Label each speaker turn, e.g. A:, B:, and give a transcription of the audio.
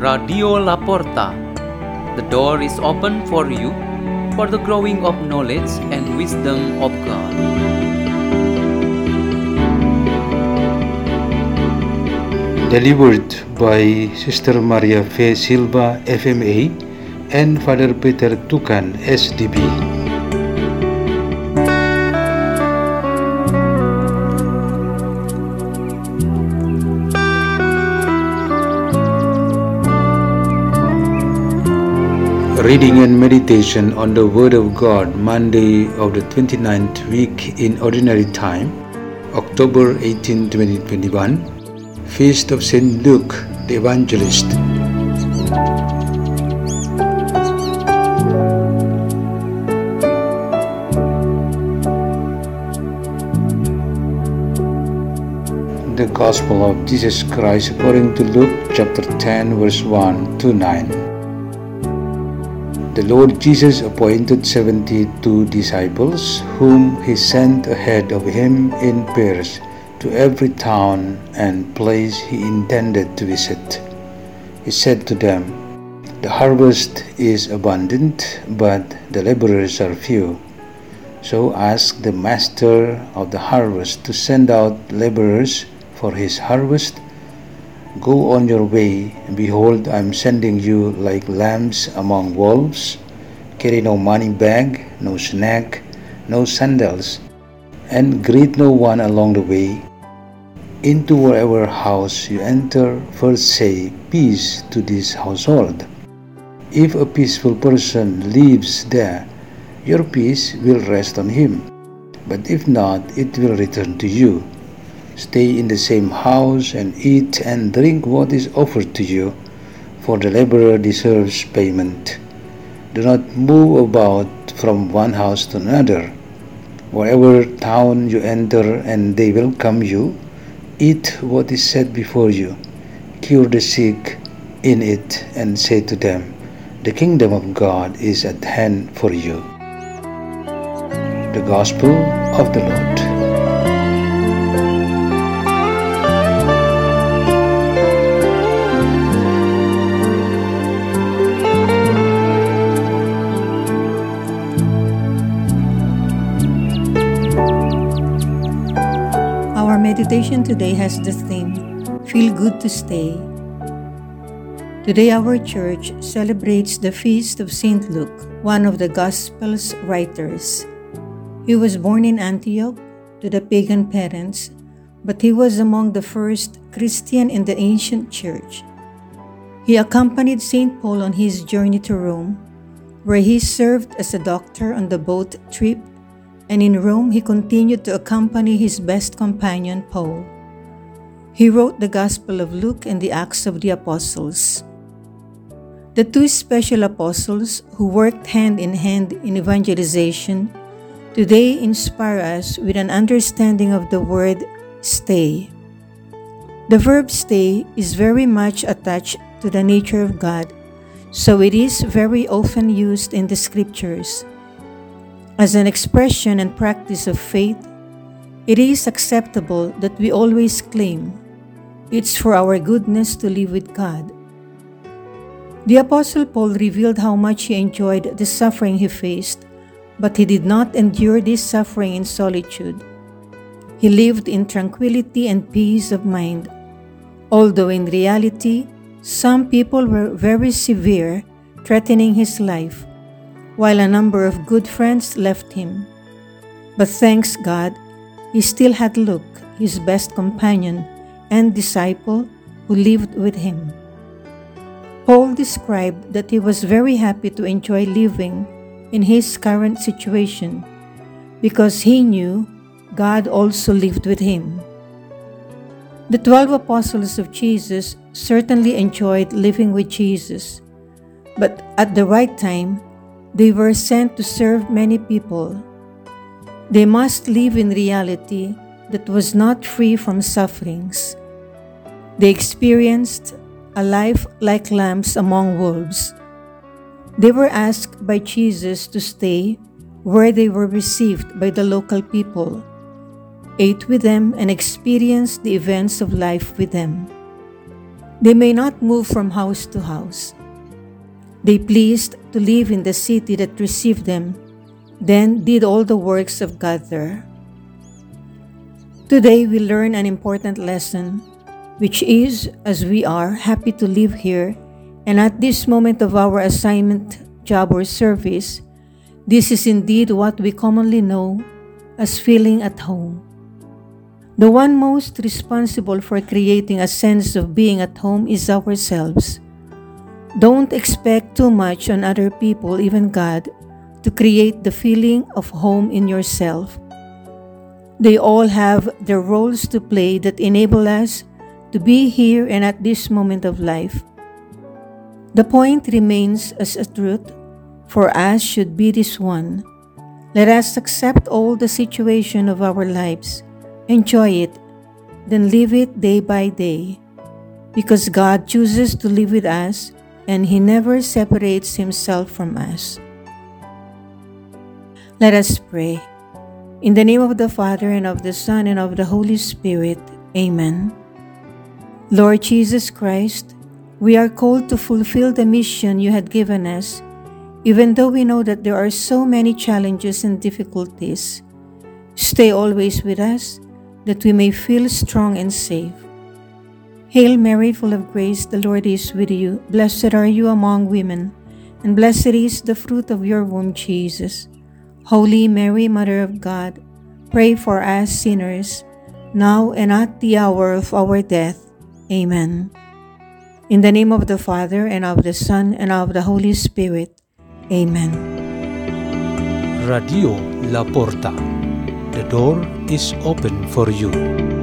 A: Radio La Porta. The door is open for you for the growing of knowledge and wisdom of God.
B: Delivered by Sister Maria Fe Silva, FMA, and Father Peter Tukan, SDB. Reading and meditation on the Word of God, Monday of the 29th week in Ordinary Time, October 18, 2021, Feast of St. Luke the Evangelist. The Gospel of Jesus Christ according to Luke chapter 10, verse 1 to 9. The Lord Jesus appointed seventy-two disciples, whom he sent ahead of him in pairs to every town and place he intended to visit. He said to them, The harvest is abundant, but the laborers are few. So ask the master of the harvest to send out laborers for his harvest. Go on your way. Behold, I am sending you like lambs among wolves. Carry no money bag, no snack, no sandals, and greet no one along the way. Into whatever house you enter, first say, Peace to this household. If a peaceful person lives there, your peace will rest on him. But if not, it will return to you. Stay in the same house and eat and drink what is offered to you, for the laborer deserves payment. Do not move about from one house to another. Whatever town you enter and they welcome you, eat what is set before you. Cure the sick in it and say to them, The kingdom of God is at hand for you. The Gospel of the Lord.
C: Meditation today has the theme Feel Good to Stay. Today, our church celebrates the feast of St. Luke, one of the Gospel's writers. He was born in Antioch to the pagan parents, but he was among the first Christian in the ancient church. He accompanied St. Paul on his journey to Rome, where he served as a doctor on the boat trip and in Rome he continued to accompany his best companion Paul. He wrote the Gospel of Luke and the Acts of the Apostles. The two special apostles who worked hand in hand in evangelization today inspire us with an understanding of the word stay. The verb stay is very much attached to the nature of God, so it is very often used in the scriptures. As an expression and practice of faith, it is acceptable that we always claim it's for our goodness to live with God. The Apostle Paul revealed how much he enjoyed the suffering he faced, but he did not endure this suffering in solitude. He lived in tranquility and peace of mind, although in reality, some people were very severe, threatening his life while a number of good friends left him. But thanks God, he still had Luke, his best companion and disciple, who lived with him. Paul described that he was very happy to enjoy living in his current situation because he knew God also lived with him. The twelve apostles of Jesus certainly enjoyed living with Jesus, but at the right time, they were sent to serve many people. They must live in reality that was not free from sufferings. They experienced a life like lambs among wolves. They were asked by Jesus to stay where they were received by the local people, ate with them, and experienced the events of life with them. They may not move from house to house. They pleased to live in the city that received them, then did all the works of God there. Today we learn an important lesson, which is, as we are happy to live here, and at this moment of our assignment, job, or service, this is indeed what we commonly know as feeling at home. The one most responsible for creating a sense of being at home is ourselves. Don't expect too much on other people, even God, to create the feeling of home in yourself. They all have their roles to play that enable us to be here and at this moment of life. The point remains as a truth for us should be this one. Let us accept all the situation of our lives, enjoy it, then live it day by day. Because God chooses to live with us and He never separates Himself from us. Let us pray. In the name of the Father, and of the Son, and of the Holy Spirit. Amen. Lord Jesus Christ, we are called to fulfill the mission you had given us, even though we know that there are so many challenges and difficulties. Stay always with us, that we may feel strong and safe. Hail Mary, full of grace, the Lord is with you. Blessed are you among women, and blessed is the fruit of your womb, Jesus. Holy Mary, Mother of God, pray for us sinners, now and at the hour of our death. Amen. In the name of the Father, and of the Son, and of the Holy Spirit. Amen.
B: Radio La Porta. The door is open for you.